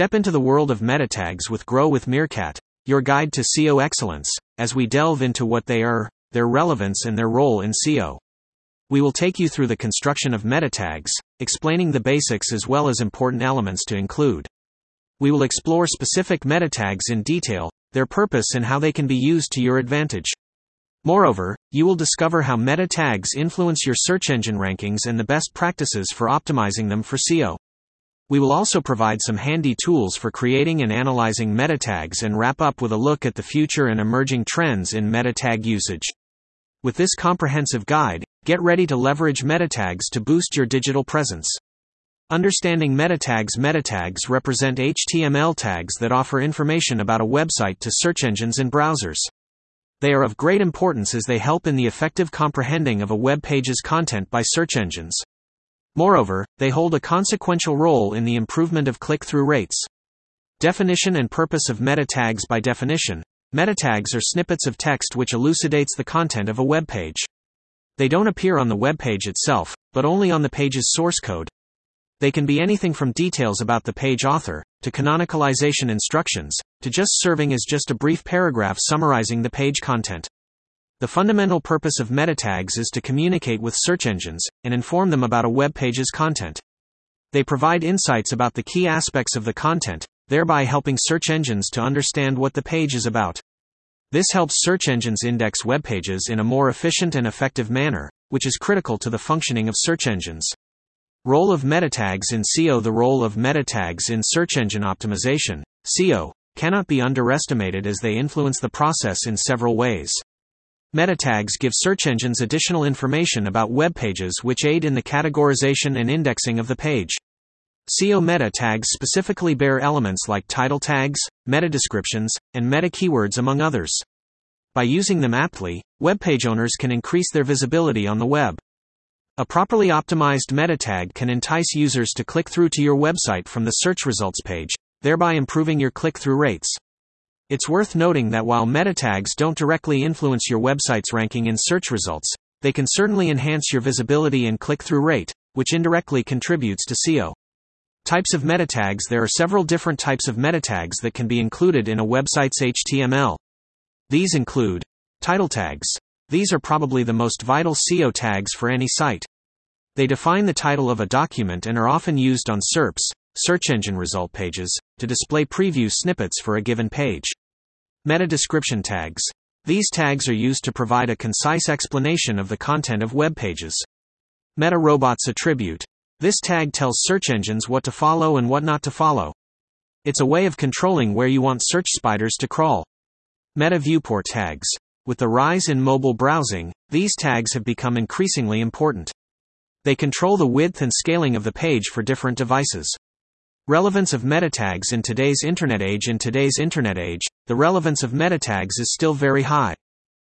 Step into the world of meta tags with Grow with Meerkat, your guide to SEO excellence, as we delve into what they are, their relevance, and their role in SEO. We will take you through the construction of meta tags, explaining the basics as well as important elements to include. We will explore specific meta tags in detail, their purpose, and how they can be used to your advantage. Moreover, you will discover how meta tags influence your search engine rankings and the best practices for optimizing them for SEO. We will also provide some handy tools for creating and analyzing meta tags and wrap up with a look at the future and emerging trends in meta tag usage. With this comprehensive guide, get ready to leverage meta tags to boost your digital presence. Understanding meta tags Meta tags represent HTML tags that offer information about a website to search engines and browsers. They are of great importance as they help in the effective comprehending of a web page's content by search engines. Moreover, they hold a consequential role in the improvement of click through rates. Definition and purpose of meta tags By definition, meta tags are snippets of text which elucidates the content of a web page. They don't appear on the web page itself, but only on the page's source code, they can be anything from details about the page author, to canonicalization instructions, to just serving as just a brief paragraph summarizing the page content. The fundamental purpose of meta tags is to communicate with search engines and inform them about a web page's content. They provide insights about the key aspects of the content, thereby helping search engines to understand what the page is about. This helps search engines index web pages in a more efficient and effective manner, which is critical to the functioning of search engines. Role of meta tags in SEO The role of meta tags in search engine optimization, SEO, cannot be underestimated as they influence the process in several ways. Meta tags give search engines additional information about web pages which aid in the categorization and indexing of the page. SEO meta tags specifically bear elements like title tags, meta descriptions, and meta keywords among others. By using them aptly, web page owners can increase their visibility on the web. A properly optimized meta tag can entice users to click through to your website from the search results page, thereby improving your click through rates. It's worth noting that while meta tags don't directly influence your website's ranking in search results, they can certainly enhance your visibility and click through rate, which indirectly contributes to SEO. Types of meta tags There are several different types of meta tags that can be included in a website's HTML. These include title tags. These are probably the most vital SEO tags for any site. They define the title of a document and are often used on SERPs, search engine result pages, to display preview snippets for a given page. Meta description tags. These tags are used to provide a concise explanation of the content of web pages. Meta robots attribute. This tag tells search engines what to follow and what not to follow. It's a way of controlling where you want search spiders to crawl. Meta viewport tags. With the rise in mobile browsing, these tags have become increasingly important. They control the width and scaling of the page for different devices. Relevance of meta tags in today's internet age In today's internet age, the relevance of meta tags is still very high.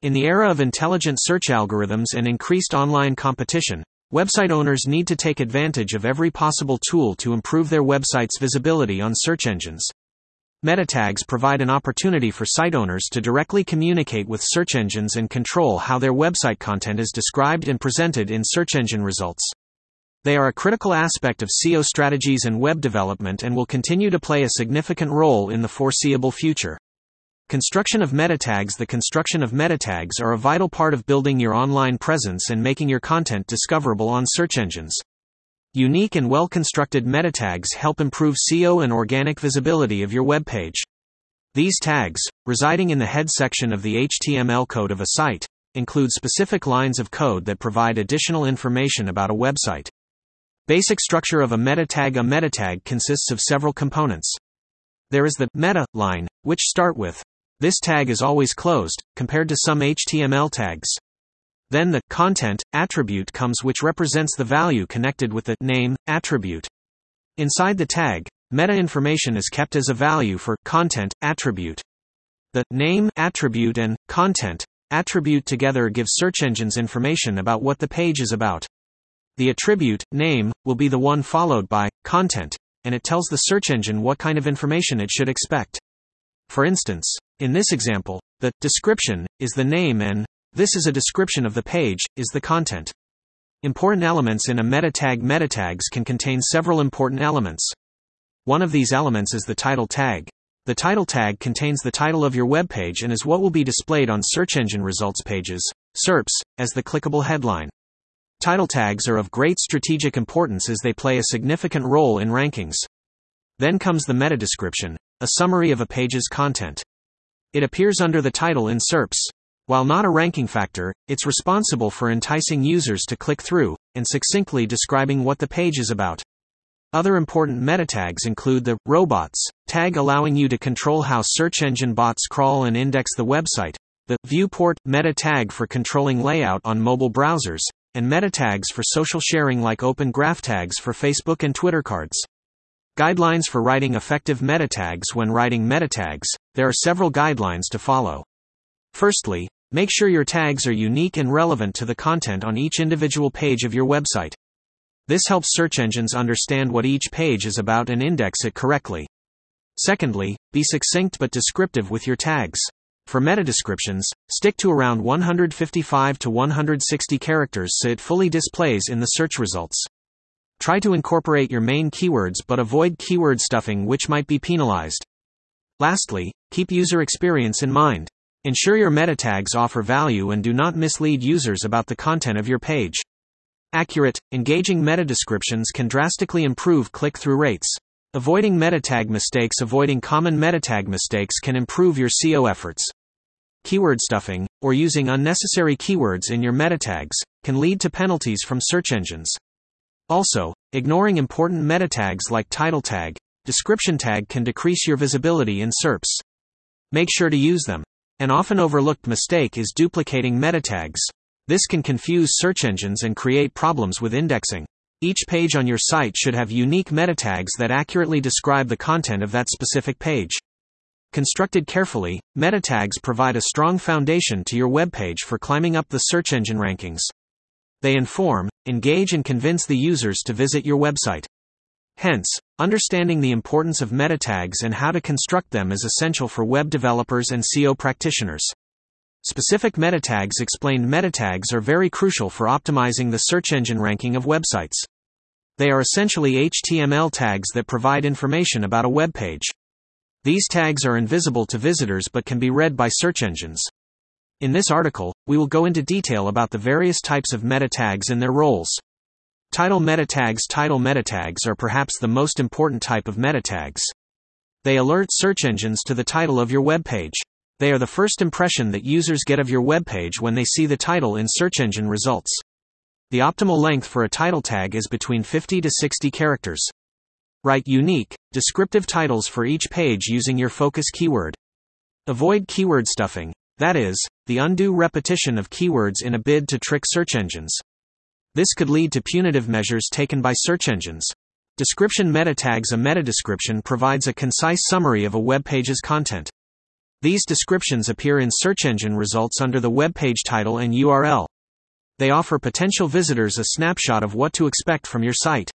In the era of intelligent search algorithms and increased online competition, website owners need to take advantage of every possible tool to improve their website's visibility on search engines. Meta tags provide an opportunity for site owners to directly communicate with search engines and control how their website content is described and presented in search engine results. They are a critical aspect of SEO strategies and web development and will continue to play a significant role in the foreseeable future. Construction of meta tags The construction of meta tags are a vital part of building your online presence and making your content discoverable on search engines. Unique and well constructed meta tags help improve SEO and organic visibility of your web page. These tags, residing in the head section of the HTML code of a site, include specific lines of code that provide additional information about a website. Basic structure of a meta tag A meta tag consists of several components. There is the meta line, which start with this tag is always closed, compared to some HTML tags. Then the content attribute comes which represents the value connected with the name attribute. Inside the tag, meta information is kept as a value for content attribute. The name attribute and content attribute together give search engines information about what the page is about. The attribute name will be the one followed by content, and it tells the search engine what kind of information it should expect. For instance, in this example, the description is the name and this is a description of the page, is the content. Important elements in a meta tag Meta tags can contain several important elements. One of these elements is the title tag. The title tag contains the title of your web page and is what will be displayed on search engine results pages, SERPs, as the clickable headline. Title tags are of great strategic importance as they play a significant role in rankings. Then comes the meta description, a summary of a page's content. It appears under the title in SERPs. While not a ranking factor, it's responsible for enticing users to click through and succinctly describing what the page is about. Other important meta tags include the robots tag allowing you to control how search engine bots crawl and index the website, the viewport meta tag for controlling layout on mobile browsers, and meta tags for social sharing like open graph tags for Facebook and Twitter cards. Guidelines for writing effective meta tags when writing meta tags. There are several guidelines to follow. Firstly, make sure your tags are unique and relevant to the content on each individual page of your website. This helps search engines understand what each page is about and index it correctly. Secondly, be succinct but descriptive with your tags. For meta descriptions, stick to around 155 to 160 characters so it fully displays in the search results. Try to incorporate your main keywords but avoid keyword stuffing which might be penalized. Lastly, keep user experience in mind. Ensure your meta tags offer value and do not mislead users about the content of your page. Accurate, engaging meta descriptions can drastically improve click through rates. Avoiding meta tag mistakes Avoiding common meta tag mistakes can improve your SEO efforts. Keyword stuffing, or using unnecessary keywords in your meta tags, can lead to penalties from search engines. Also, ignoring important meta tags like title tag, description tag can decrease your visibility in SERPs. Make sure to use them. An often overlooked mistake is duplicating meta tags. This can confuse search engines and create problems with indexing. Each page on your site should have unique meta tags that accurately describe the content of that specific page. Constructed carefully, meta tags provide a strong foundation to your web page for climbing up the search engine rankings. They inform, engage, and convince the users to visit your website. Hence, understanding the importance of meta tags and how to construct them is essential for web developers and SEO practitioners. Specific meta tags explained meta tags are very crucial for optimizing the search engine ranking of websites. They are essentially HTML tags that provide information about a web page. These tags are invisible to visitors but can be read by search engines. In this article, we will go into detail about the various types of meta tags and their roles. Title meta tags Title meta tags are perhaps the most important type of meta tags. They alert search engines to the title of your web page. They are the first impression that users get of your web page when they see the title in search engine results. The optimal length for a title tag is between 50 to 60 characters. Write unique, descriptive titles for each page using your focus keyword. Avoid keyword stuffing, that is, the undue repetition of keywords in a bid to trick search engines. This could lead to punitive measures taken by search engines. Description meta tags A meta description provides a concise summary of a web page's content. These descriptions appear in search engine results under the web page title and URL. They offer potential visitors a snapshot of what to expect from your site.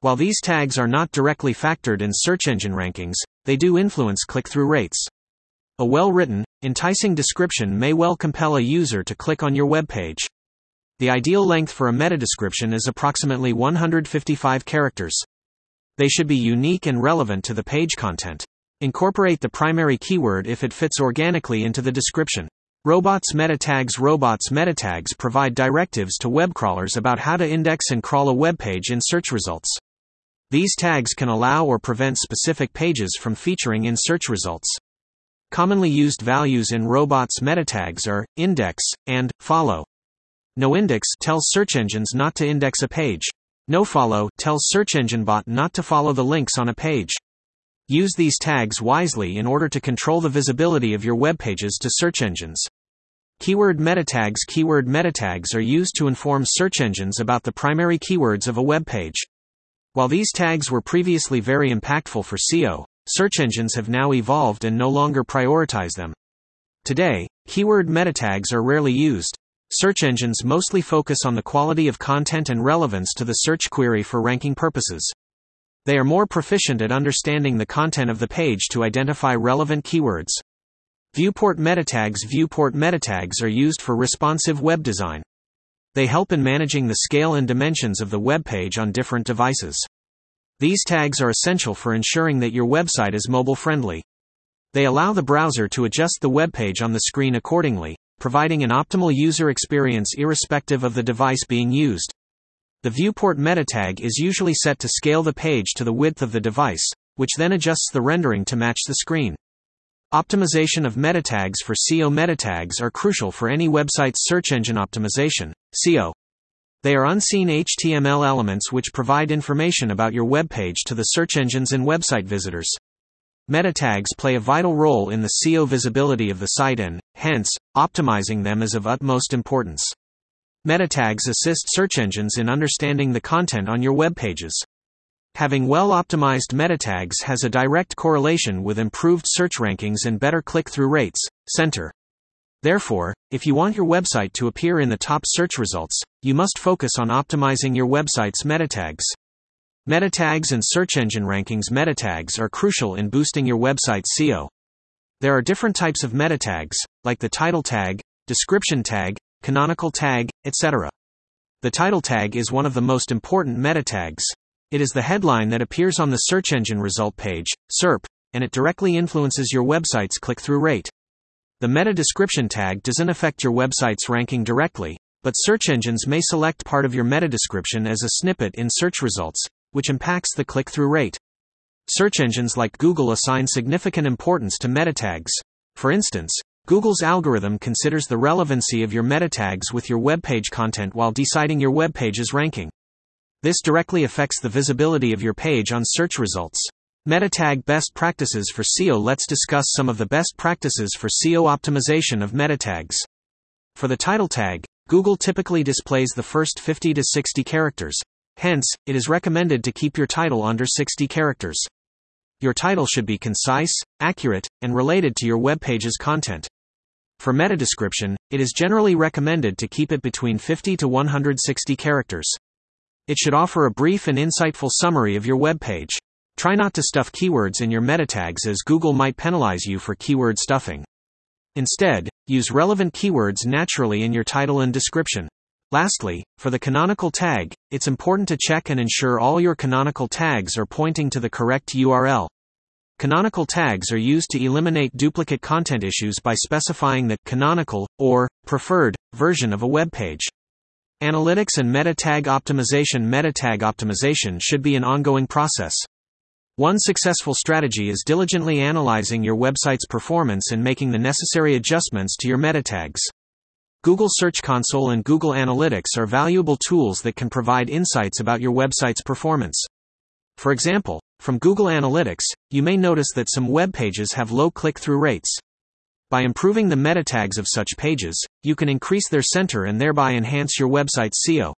While these tags are not directly factored in search engine rankings, they do influence click through rates. A well written, enticing description may well compel a user to click on your web page. The ideal length for a meta description is approximately 155 characters. They should be unique and relevant to the page content. Incorporate the primary keyword if it fits organically into the description. Robots meta tags Robots meta tags provide directives to web crawlers about how to index and crawl a web page in search results. These tags can allow or prevent specific pages from featuring in search results. Commonly used values in robots meta tags are index and follow. NoIndex tells search engines not to index a page. NoFollow tells search engine bot not to follow the links on a page. Use these tags wisely in order to control the visibility of your web pages to search engines. Keyword meta tags Keyword meta tags are used to inform search engines about the primary keywords of a web page. While these tags were previously very impactful for SEO, search engines have now evolved and no longer prioritize them. Today, keyword meta tags are rarely used. Search engines mostly focus on the quality of content and relevance to the search query for ranking purposes. They are more proficient at understanding the content of the page to identify relevant keywords. Viewport meta tags Viewport meta tags are used for responsive web design. They help in managing the scale and dimensions of the web page on different devices. These tags are essential for ensuring that your website is mobile friendly. They allow the browser to adjust the web page on the screen accordingly, providing an optimal user experience irrespective of the device being used. The viewport meta tag is usually set to scale the page to the width of the device, which then adjusts the rendering to match the screen. Optimization of meta tags for SEO meta tags are crucial for any website's search engine optimization, SEO. They are unseen HTML elements which provide information about your web page to the search engines and website visitors. Meta tags play a vital role in the SEO visibility of the site and, hence, optimizing them is of utmost importance. Meta tags assist search engines in understanding the content on your web pages. Having well optimized meta tags has a direct correlation with improved search rankings and better click through rates. Center. Therefore, if you want your website to appear in the top search results, you must focus on optimizing your website's meta tags. Meta tags and search engine rankings meta tags are crucial in boosting your website's SEO. There are different types of meta tags, like the title tag, description tag, canonical tag, etc. The title tag is one of the most important meta tags. It is the headline that appears on the search engine result page, SERP, and it directly influences your website's click through rate. The meta description tag doesn't affect your website's ranking directly, but search engines may select part of your meta description as a snippet in search results, which impacts the click through rate. Search engines like Google assign significant importance to meta tags. For instance, Google's algorithm considers the relevancy of your meta tags with your web page content while deciding your web page's ranking. This directly affects the visibility of your page on search results. MetaTag Best Practices for SEO Let's discuss some of the best practices for SEO optimization of meta tags. For the title tag, Google typically displays the first 50 to 60 characters. Hence, it is recommended to keep your title under 60 characters. Your title should be concise, accurate, and related to your web page's content. For meta description, it is generally recommended to keep it between 50 to 160 characters. It should offer a brief and insightful summary of your web page. Try not to stuff keywords in your meta tags as Google might penalize you for keyword stuffing. Instead, use relevant keywords naturally in your title and description. Lastly, for the canonical tag, it's important to check and ensure all your canonical tags are pointing to the correct URL. Canonical tags are used to eliminate duplicate content issues by specifying the canonical or preferred version of a web page. Analytics and meta tag optimization Meta tag optimization should be an ongoing process. One successful strategy is diligently analyzing your website's performance and making the necessary adjustments to your meta tags. Google Search Console and Google Analytics are valuable tools that can provide insights about your website's performance. For example, from Google Analytics, you may notice that some web pages have low click through rates. By improving the meta tags of such pages, you can increase their center and thereby enhance your website's SEO.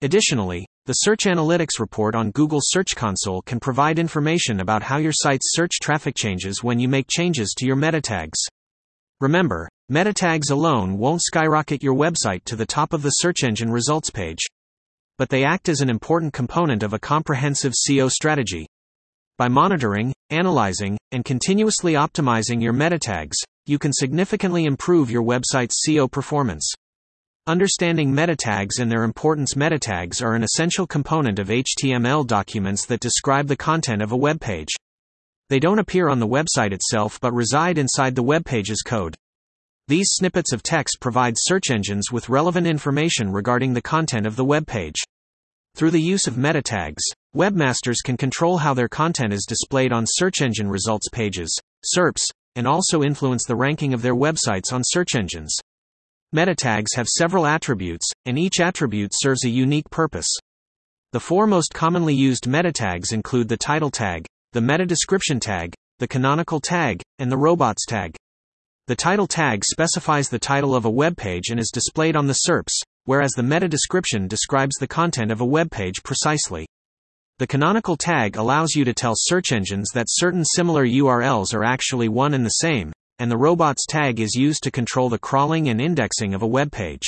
Additionally, the Search Analytics report on Google Search Console can provide information about how your site's search traffic changes when you make changes to your meta tags. Remember, meta tags alone won't skyrocket your website to the top of the search engine results page. But they act as an important component of a comprehensive SEO strategy. By monitoring, analyzing, and continuously optimizing your meta tags, you can significantly improve your website's SEO performance. Understanding meta tags and their importance Meta tags are an essential component of HTML documents that describe the content of a web page. They don't appear on the website itself but reside inside the web page's code. These snippets of text provide search engines with relevant information regarding the content of the web page. Through the use of meta tags, webmasters can control how their content is displayed on search engine results pages, SERPs, and also influence the ranking of their websites on search engines. Meta tags have several attributes, and each attribute serves a unique purpose. The four most commonly used meta tags include the title tag, the meta description tag, the canonical tag, and the robots tag. The title tag specifies the title of a web page and is displayed on the SERPs, whereas the meta description describes the content of a web page precisely. The canonical tag allows you to tell search engines that certain similar URLs are actually one and the same, and the robots tag is used to control the crawling and indexing of a web page.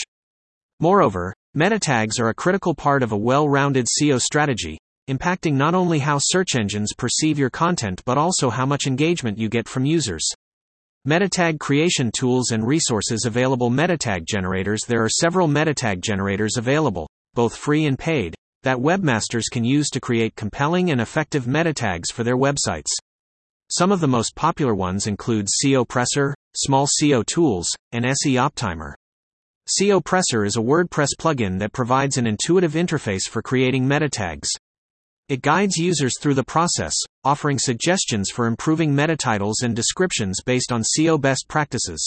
Moreover, meta tags are a critical part of a well-rounded SEO strategy, impacting not only how search engines perceive your content but also how much engagement you get from users. Meta tag creation tools and resources available Meta tag generators There are several meta tag generators available, both free and paid, that webmasters can use to create compelling and effective meta tags for their websites. Some of the most popular ones include SEOPressor, Small SEO Tools, and SE Optimer. SEOPressor is a WordPress plugin that provides an intuitive interface for creating meta tags. It guides users through the process, offering suggestions for improving meta titles and descriptions based on SEO best practices.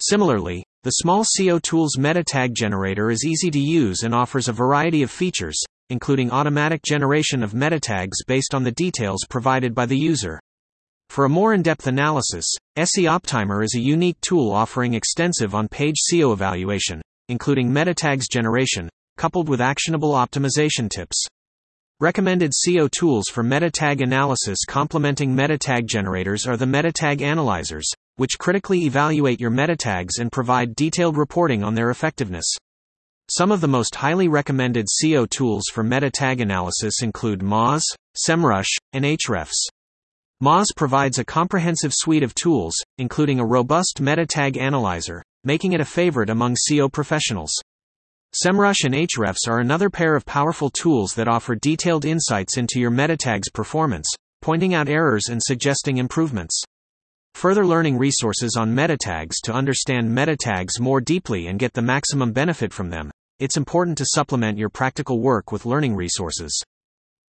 Similarly, the Small SEO Tools meta tag generator is easy to use and offers a variety of features, including automatic generation of meta tags based on the details provided by the user. For a more in-depth analysis, SEOptimer is a unique tool offering extensive on-page SEO evaluation, including meta tags generation, coupled with actionable optimization tips. Recommended SEO tools for meta tag analysis complementing meta tag generators are the meta tag analyzers, which critically evaluate your meta tags and provide detailed reporting on their effectiveness. Some of the most highly recommended SEO tools for meta tag analysis include Moz, SEMrush, and Ahrefs. Moz provides a comprehensive suite of tools, including a robust meta tag analyzer, making it a favorite among SEO professionals. SEMrush and Ahrefs are another pair of powerful tools that offer detailed insights into your meta tag's performance, pointing out errors and suggesting improvements. Further learning resources on meta tags to understand meta tags more deeply and get the maximum benefit from them. It's important to supplement your practical work with learning resources.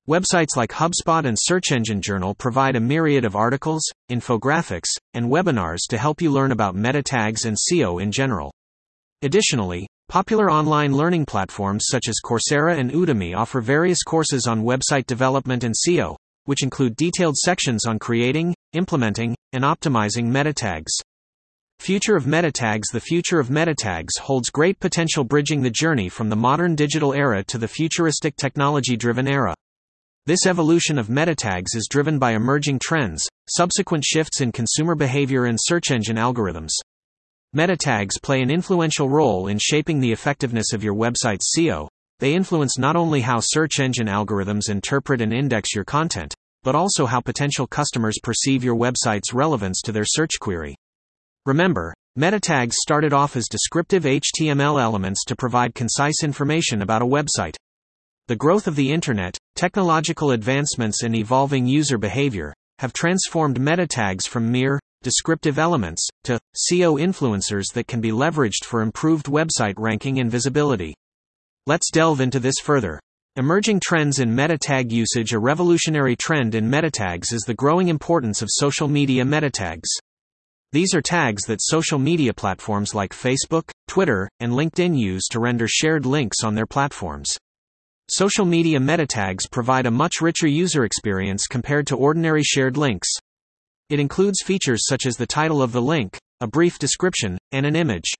Websites like HubSpot and Search Engine Journal provide a myriad of articles, infographics, and webinars to help you learn about meta tags and SEO in general. Additionally, Popular online learning platforms such as Coursera and Udemy offer various courses on website development and SEO, which include detailed sections on creating, implementing, and optimizing meta tags. Future of meta tags The future of meta tags holds great potential bridging the journey from the modern digital era to the futuristic technology driven era. This evolution of meta tags is driven by emerging trends, subsequent shifts in consumer behavior and search engine algorithms. Meta tags play an influential role in shaping the effectiveness of your website's SEO. They influence not only how search engine algorithms interpret and index your content, but also how potential customers perceive your website's relevance to their search query. Remember, meta tags started off as descriptive HTML elements to provide concise information about a website. The growth of the internet, technological advancements, and evolving user behavior have transformed meta tags from mere descriptive elements, to SEO influencers that can be leveraged for improved website ranking and visibility. Let's delve into this further. Emerging trends in meta tag usage A revolutionary trend in meta tags is the growing importance of social media meta tags. These are tags that social media platforms like Facebook, Twitter, and LinkedIn use to render shared links on their platforms. Social media meta tags provide a much richer user experience compared to ordinary shared links. It includes features such as the title of the link, a brief description, and an image.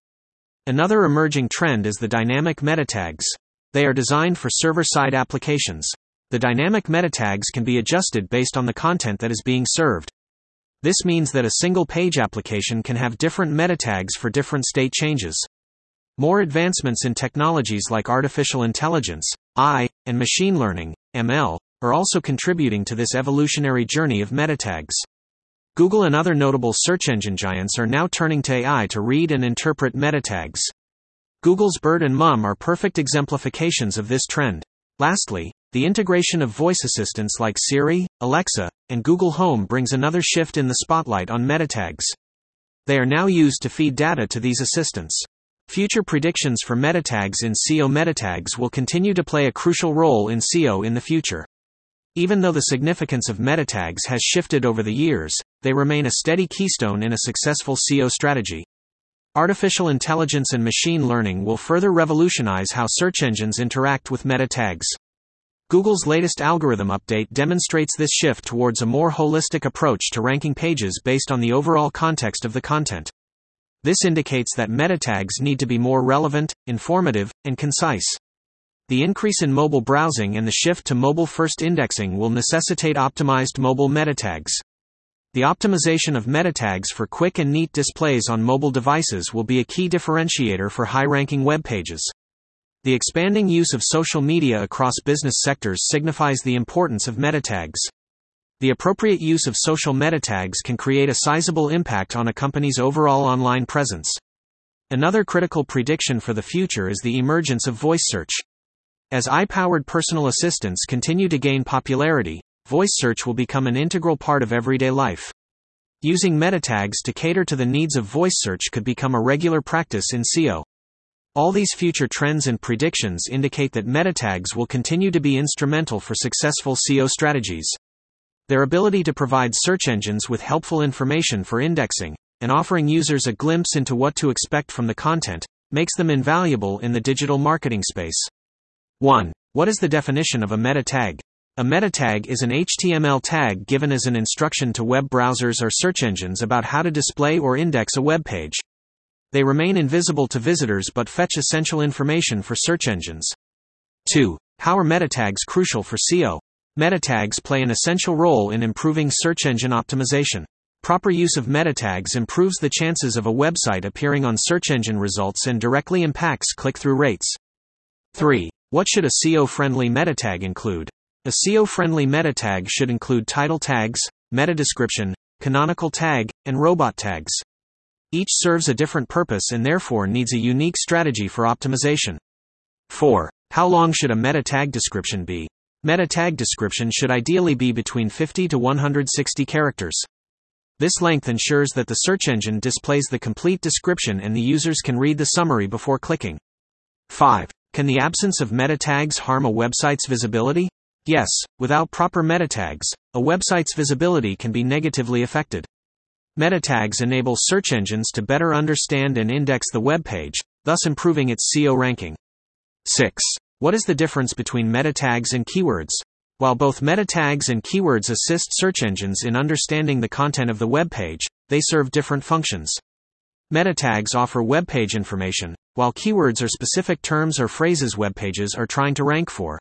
Another emerging trend is the dynamic meta tags. They are designed for server side applications. The dynamic meta tags can be adjusted based on the content that is being served. This means that a single page application can have different meta tags for different state changes. More advancements in technologies like artificial intelligence, AI, and machine learning, ML, are also contributing to this evolutionary journey of meta tags. Google and other notable search engine giants are now turning to AI to read and interpret meta tags. Google's BERT and MUM are perfect exemplifications of this trend. Lastly, the integration of voice assistants like Siri, Alexa, and Google Home brings another shift in the spotlight on meta tags. They are now used to feed data to these assistants. Future predictions for meta tags in SEO meta tags will continue to play a crucial role in SEO in the future. Even though the significance of meta tags has shifted over the years, they remain a steady keystone in a successful SEO strategy. Artificial intelligence and machine learning will further revolutionize how search engines interact with meta tags. Google's latest algorithm update demonstrates this shift towards a more holistic approach to ranking pages based on the overall context of the content. This indicates that meta tags need to be more relevant, informative, and concise. The increase in mobile browsing and the shift to mobile first indexing will necessitate optimized mobile meta tags. The optimization of meta tags for quick and neat displays on mobile devices will be a key differentiator for high ranking web pages. The expanding use of social media across business sectors signifies the importance of meta tags. The appropriate use of social meta tags can create a sizable impact on a company's overall online presence. Another critical prediction for the future is the emergence of voice search. As AI powered personal assistants continue to gain popularity, voice search will become an integral part of everyday life. Using meta tags to cater to the needs of voice search could become a regular practice in SEO. All these future trends and predictions indicate that meta tags will continue to be instrumental for successful SEO strategies. Their ability to provide search engines with helpful information for indexing, and offering users a glimpse into what to expect from the content, makes them invaluable in the digital marketing space. 1. What is the definition of a meta tag? A meta tag is an HTML tag given as an instruction to web browsers or search engines about how to display or index a web page. They remain invisible to visitors but fetch essential information for search engines. 2. How are meta tags crucial for SEO? Meta tags play an essential role in improving search engine optimization. Proper use of meta tags improves the chances of a website appearing on search engine results and directly impacts click through rates. 3. What should a SEO friendly meta tag include? A SEO-friendly meta tag should include title tags, meta description, canonical tag, and robot tags. Each serves a different purpose and therefore needs a unique strategy for optimization. 4. How long should a meta tag description be? Meta tag description should ideally be between 50 to 160 characters. This length ensures that the search engine displays the complete description and the users can read the summary before clicking. 5. Can the absence of meta tags harm a website's visibility? Yes, without proper meta tags, a website's visibility can be negatively affected. Meta tags enable search engines to better understand and index the web page, thus improving its SEO ranking. 6. What is the difference between meta tags and keywords? While both meta tags and keywords assist search engines in understanding the content of the web page, they serve different functions. Meta tags offer web page information, while keywords are specific terms or phrases web pages are trying to rank for.